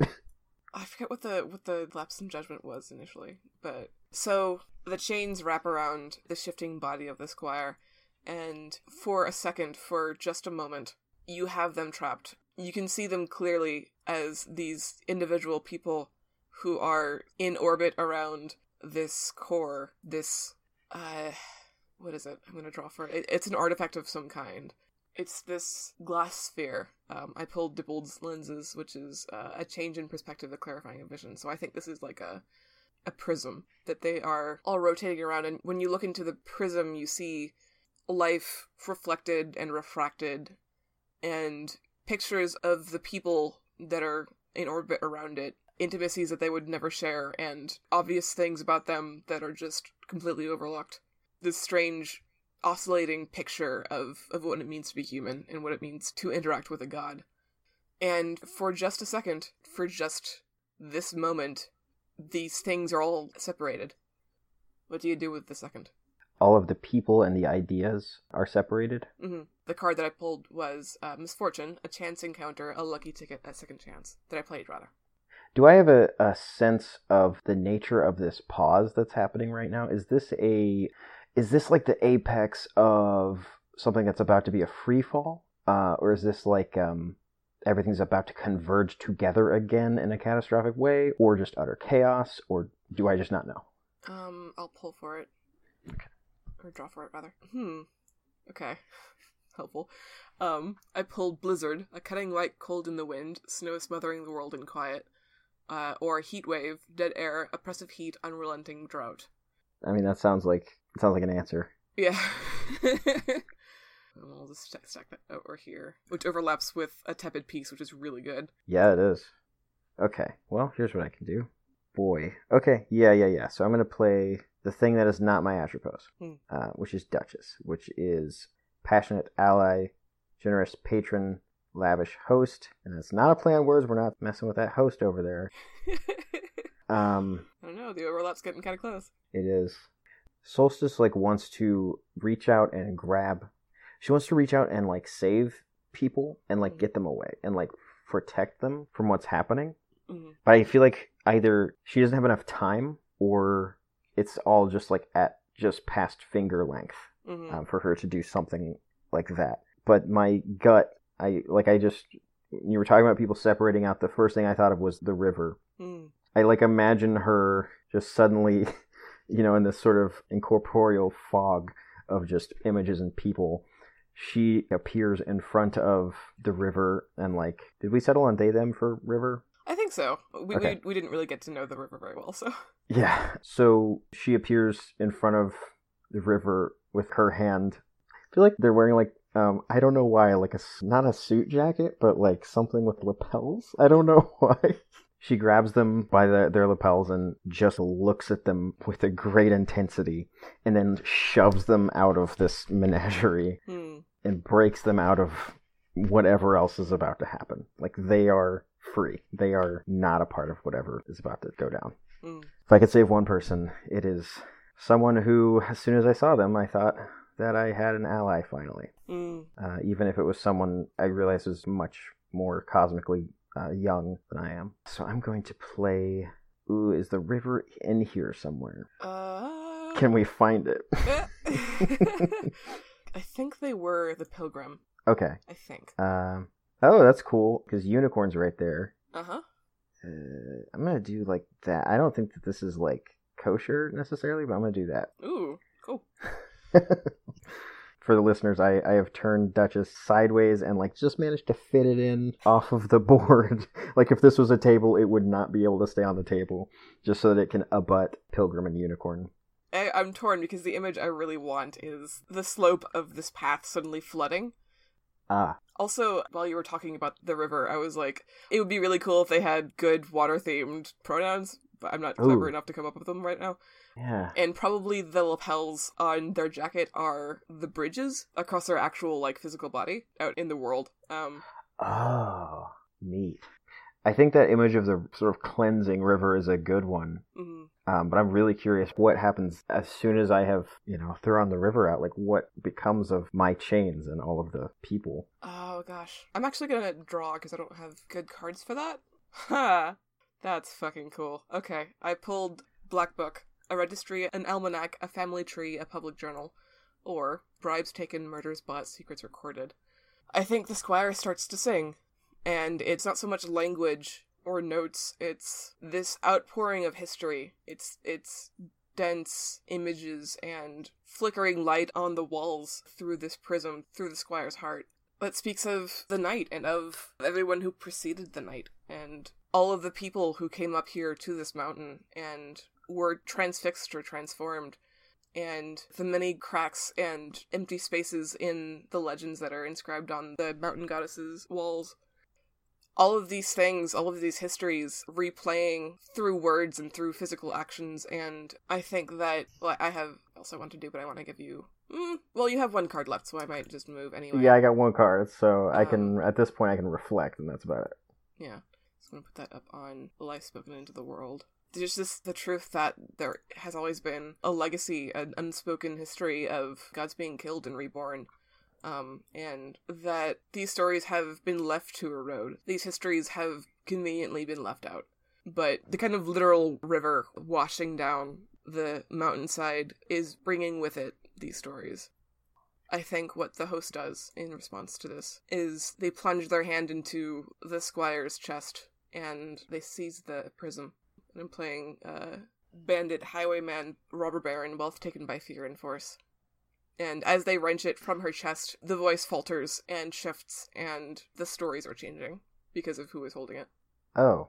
I forget what the what the lapse in judgment was initially, but so the chains wrap around the shifting body of the squire, and for a second, for just a moment, you have them trapped. You can see them clearly as these individual people who are in orbit around this core, this uh what is it? I'm gonna draw for it. It's an artifact of some kind. It's this glass sphere. Um, I pulled Dippold's lenses, which is uh, a change in perspective, the clarifying of vision. So I think this is like a a prism that they are all rotating around, and when you look into the prism, you see life reflected and refracted, and pictures of the people that are in orbit around it, intimacies that they would never share, and obvious things about them that are just completely overlooked. This strange oscillating picture of, of what it means to be human and what it means to interact with a god. And for just a second, for just this moment, these things are all separated. What do you do with the second? All of the people and the ideas are separated. hmm The card that I pulled was uh, Misfortune, a chance encounter, a lucky ticket, a second chance. That I played, rather. Do I have a, a sense of the nature of this pause that's happening right now? Is this a is this like the apex of something that's about to be a free fall? Uh, or is this like um, everything's about to converge together again in a catastrophic way, or just utter chaos, or do I just not know? Um, I'll pull for it. Or draw for it, rather. Hmm. Okay. [laughs] Helpful. Um, I pulled Blizzard, a cutting white cold in the wind, snow smothering the world in quiet. Uh, or Heat Wave, dead air, oppressive heat, unrelenting drought. I mean, that sounds like sounds like an answer. Yeah. [laughs] I'll just stack, stack that over here, which overlaps with a tepid piece, which is really good. Yeah, it is. Okay, well, here's what I can do. Boy. Okay, yeah, yeah, yeah. So I'm going to play the thing that is not my Atropos, Hmm. uh, which is Duchess, which is passionate ally, generous patron, lavish host. And it's not a play on words. We're not messing with that host over there. [laughs] Um, I don't know, the overlap's getting kind of close. it is. Solstice, like, wants to reach out and grab. She wants to reach out and, like, save people and, like, get them away and, like, protect them from what's happening. Mhm. But I feel like either she doesn't have enough time or it's all just like at just past finger length Mhm. um, for her to do something like that. But my gut, I like, I just you were talking about people separating out. The first thing I thought of was the river. Mm. I like imagine her just suddenly, [laughs] you know, in this sort of incorporeal fog of just images and people. She appears in front of the river and like, did we settle on they them for river? I think so. We, Okay. we we didn't really get to know the river very well, so. Yeah. So she appears in front of the river with her hand. I feel like they're wearing like um I don't know why like a not a suit jacket but like something with lapels. I don't know [laughs] why. She grabs them by the, their lapels and just looks at them with a great intensity and then shoves them out of this menagerie Hmm. and breaks them out of whatever else is about to happen. Like they are free. They are not a part of whatever is about to go down. Mm. If I could save one person, it is someone who, as soon as I saw them, I thought that I had an ally finally. Mm. Uh, even if it was someone I realized was much more cosmically uh, young than I am. So I'm going to play. Ooh, is the river in here somewhere? Uh. Can we find it? [laughs] [laughs] I think they were the pilgrim. okay. I think. Um. oh, that's cool because unicorn's right there. Uh huh. Uh, I'm gonna do like that. I don't think that this is like kosher necessarily, but I'm gonna do that. Ooh, cool. [laughs] For the listeners, I, I have turned Duchess sideways and like just managed to fit it in off of the [laughs] board. like if this was a table, it would not be able to stay on the table, just so that it can abut Pilgrim and Unicorn. I, I'm torn because the image I really want is the slope of this path suddenly flooding. Ah, Also, while you were talking about the river, I was like, it would be really cool if they had good water themed pronouns, but I'm not clever enough to come up with them right now. Yeah. And probably the lapels on their jacket are the bridges across their actual like physical body out in the world. Um, Oh, neat. I think that image of the sort of cleansing river is a good one. mhm. Um, but I'm really curious what happens as soon as I have, you know, thrown the river out. Like, what becomes of my chains and all of the people? Oh gosh, I'm actually gonna draw because I don't have good cards for that. [laughs] Ha, that's fucking cool. Okay, I pulled Black Book, a registry, an almanac, a family tree, a public journal, or bribes taken, murders bought, secrets recorded. I think the squire starts to sing, and it's not so much language or notes; it's this outpouring of history. It's it's dense images and flickering light on the walls through this prism, through the squire's heart, that speaks of the night and of everyone who preceded the night and all of the people who came up here to this mountain and were transfixed or transformed and the many cracks and empty spaces in the legends that are inscribed on the mountain goddesses' walls. All of these things, all of these histories replaying through words and through physical actions, and I think that well, I have also want to do, but I want to give you. Mm, well, you have one card left, so I might just move anyway. Yeah, I got one card, so I Um, can at this point I can reflect, and that's about it. Yeah. So I'm gonna put that up on the life spoken into the world. There's just the truth that there has always been a legacy, an unspoken history of gods being killed and reborn. Um, and that these stories have been left to erode. These histories have conveniently been left out. But the kind of literal river washing down the mountainside is bringing with it these stories. I think what the host does in response to this is they plunge their hand into the squire's chest and they seize the prism. And I'm playing uh, bandit, highwayman, robber baron, wealth taken by fear and force. And as they wrench it from her chest, the voice falters and shifts, and the stories are changing because of who is holding it. Oh,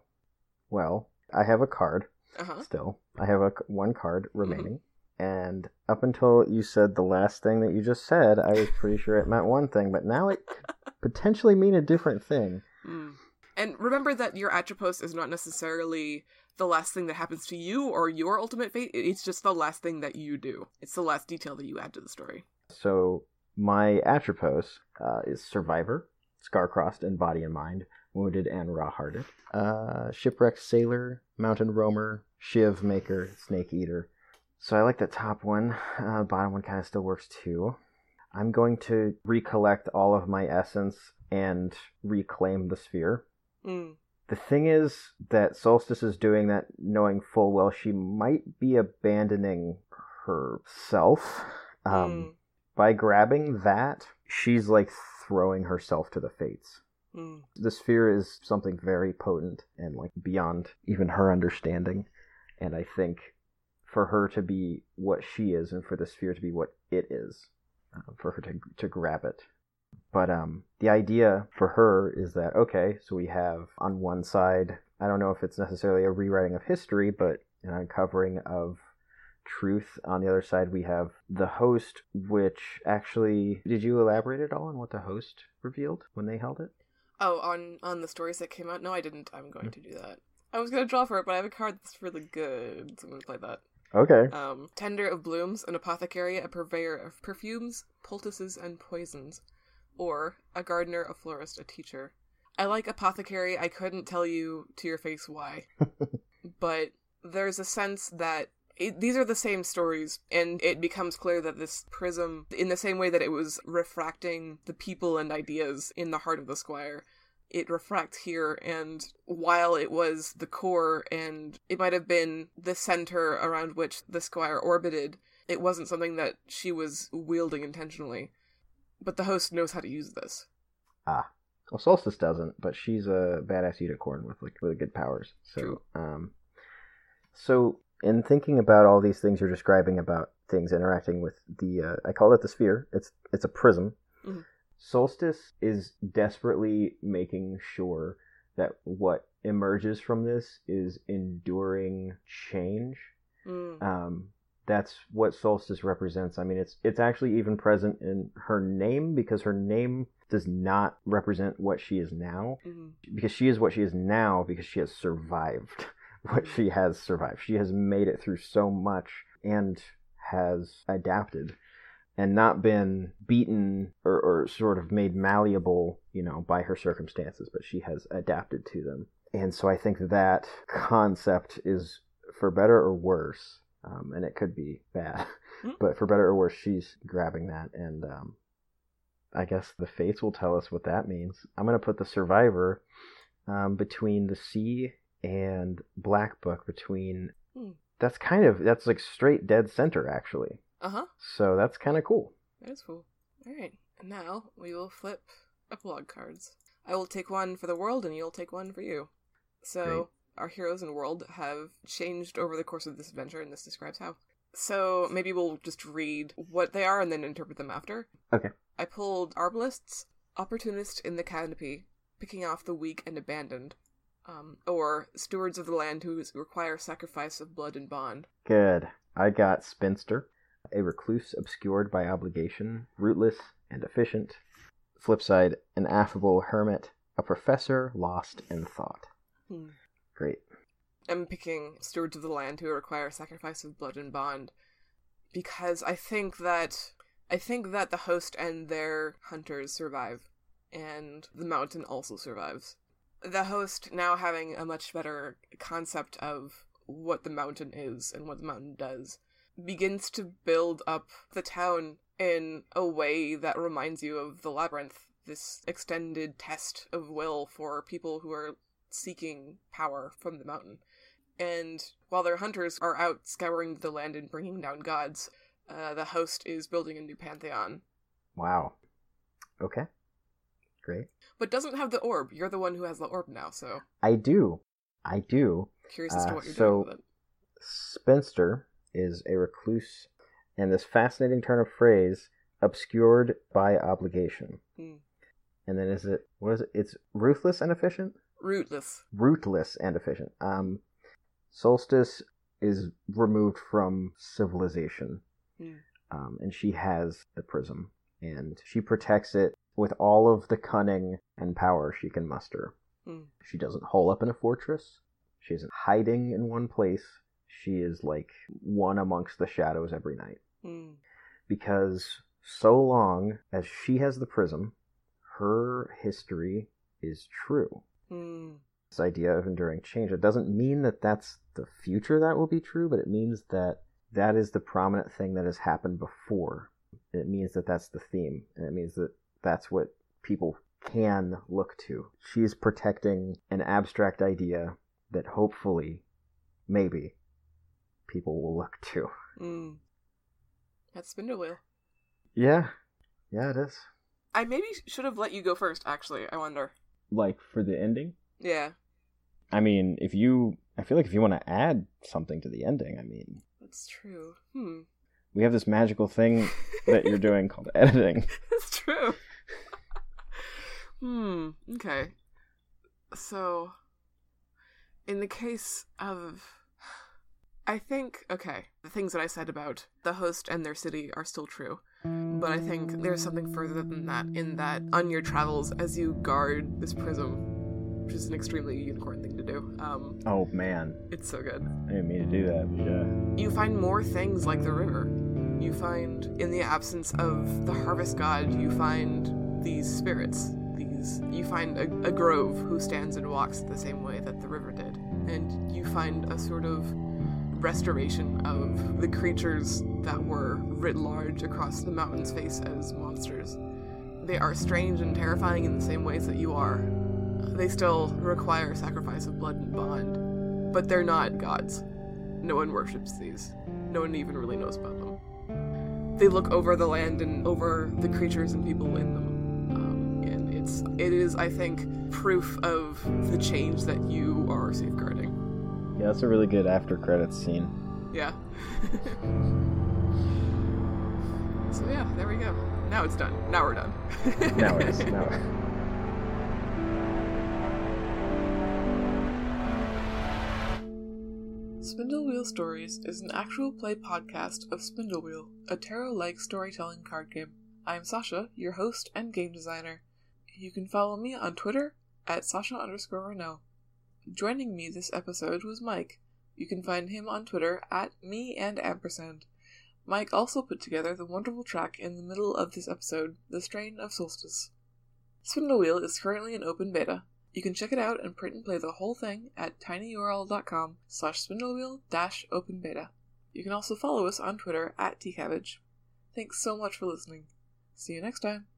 well, I have a card Uh huh. still. I have a one card remaining, and up until you said the last thing that you just said, I was pretty sure it meant one thing, but now it could potentially mean a different thing. Mm. And remember that your Atropos is not necessarily the last thing that happens to you or your ultimate fate. It's just the last thing that you do. It's the last detail that you add to the story. So my Atropos uh, is Survivor, Scar-crossed in body and mind, wounded and raw-hearted, uh, shipwrecked sailor, mountain roamer, shiv maker, snake eater. So I like the top one. Uh, bottom one kind of still works too. I'm going to recollect all of my essence and reclaim the sphere. Mm. The thing is that Solstice is doing that knowing full well she might be abandoning herself. Um, Mm. By grabbing that, she's like throwing herself to the fates. Mm. The sphere is something very potent and like beyond even her understanding. And I think for her to be what she is and for the sphere to be what it is, uh, for her to, to grab it. But um, the idea for her is that, okay, so we have on one side, I don't know if it's necessarily a rewriting of history, but an uncovering of truth. On the other side, we have the host, which actually, did you elaborate at all on what the host revealed when they held it? Oh, on on the stories that came out? No, I didn't. I'm going to do that. I was going to draw for it, but I have a card that's really good, so I'm going to play that. Okay. Um, Tender of Blooms, an apothecary, a purveyor of perfumes, poultices, and poisons. Or a gardener, a florist, a teacher. I like apothecary. I couldn't tell you to your face why. [laughs] but there's a sense that it, these are the same stories, and it becomes clear that this prism, in the same way that it was refracting the people and ideas in the heart of the squire, it refracts here. And while it was the core and it might have been the center around which the squire orbited, it wasn't something that she was wielding intentionally. But the host knows how to use this. Ah. Well, Solstice doesn't, but she's a badass unicorn with like really good powers. So, True. um, so in thinking about all these things you're describing about things interacting with the, uh, I call it the sphere. It's it's a prism. Mhm. Solstice is desperately making sure that what emerges from this is enduring change. Mm. Um, that's what solstice represents. I mean, it's it's actually even present in her name because her name does not represent what she is now Mhm. because she is what she is now because she has survived [laughs] what she has survived. She has made it through so much and has adapted and not been beaten or, or sort of made malleable, you know, by her circumstances, but she has adapted to them. And so I think that concept is, for better or worse, um, and it could be bad, Mm. [laughs] but for better or worse, she's grabbing that. And um, I guess the fates will tell us what that means. I'm going to put the survivor um, between the sea and Black Book, between. Hmm. That's kind of that's like straight dead center actually. Uh huh. So that's kind of cool. That is cool. Alright, and now we will flip epilogue cards. I will take one for the world, and you'll take one for you. So, Great. Our heroes and world have changed over the course of this adventure, and this describes how. So maybe we'll just read what they are and then interpret them after. Okay. I pulled arbalists, opportunist in the canopy, picking off the weak and abandoned, um, or stewards of the land who require sacrifice of blood and bond. Good. I got spinster, a recluse obscured by obligation, rootless and efficient. Flip side, an affable hermit, a professor lost in thought. Hmm. Great. I'm picking stewards of the land who require sacrifice of blood and bond because I think that I think that the host and their hunters survive and the mountain also survives. The host now having a much better concept of what the mountain is and what the mountain does begins to build up the town in a way that reminds you of the labyrinth this extended test of will for people who are seeking power from the mountain and while their hunters are out scouring the land and bringing down gods uh, the host is building a new pantheon Wow. Okay. Great. but doesn't have the orb you're the one who has the orb now so I do. I do. curious as to Uh, what you're so- doing with it Spinster is a recluse, and this fascinating turn of phrase, obscured by obligation. Hmm. And then is it, what is it? It's ruthless and efficient? Rootless Rootless and efficient. Um, Solstice is removed from civilization, um, and she has the prism, and she protects it with all of the cunning and power she can muster. Hmm. She doesn't hole up in a fortress. She isn't hiding in one place. She is like one amongst the shadows every night. Hmm. Because so long as she has the prism, her history is true. Hmm. This idea of enduring change. It doesn't mean that that's the future that will be true, but it means that that is the prominent thing that has happened before. It means that that's the theme, and it means that that's what people can look to. She's protecting an abstract idea that hopefully, maybe, people will look to. Hmm. That's spindle wheel. Yeah, yeah, it is. I maybe should have let you go first. Actually, I wonder. Like for the ending? Yeah, I mean, if you, I feel like if you want to add something to the ending, I mean, that's true. Hmm. we have this magical thing that you're [laughs] doing called editing. That's true. hmm. Okay. So, in the case of. I think, okay, the things that I said about the host and their city are still true. But I think there's something further than that, in that on your travels, as you guard this prism, which is an extremely unicorn thing to do, um, Oh man, it's so good. I didn't mean to do that, but yeah. You find more things like the river. You find, in the absence of the harvest god, you find these spirits. These you find a, a grove who stands and walks the same way that the river did, and you find a sort of restoration of the creatures that were writ large across the mountain's face as monsters. They are strange and terrifying in the same ways that you are. They still require sacrifice of blood and bond, but they're not gods. No one worships these. No one even really knows about them. They look over the land and over the creatures and people in them, um, and it's it is I think proof of the change that you are safeguarding. Yeah, that's a really good after credits scene. Yeah. [laughs] so yeah, there we go. Now it's done. Now we're done. [laughs] Now it is. Now. Spindle Wheel Stories is an actual play podcast of Spindle Wheel, a tarot like storytelling card game. I am Sasha, your host and game designer. You can follow me on Twitter at Sasha underscore Renault. Joining me this episode was Mike. You can find him on Twitter at me and ampersand. Mike also put together the wonderful track in the middle of this episode, The Strain of Solstice. Spindle Wheel is currently in open beta. You can check it out and print and play the whole thing at tinyurl.com slash spindlewheel dash open beta. You can also follow us on Twitter at tcabbage. Thanks so much for listening. See you next time.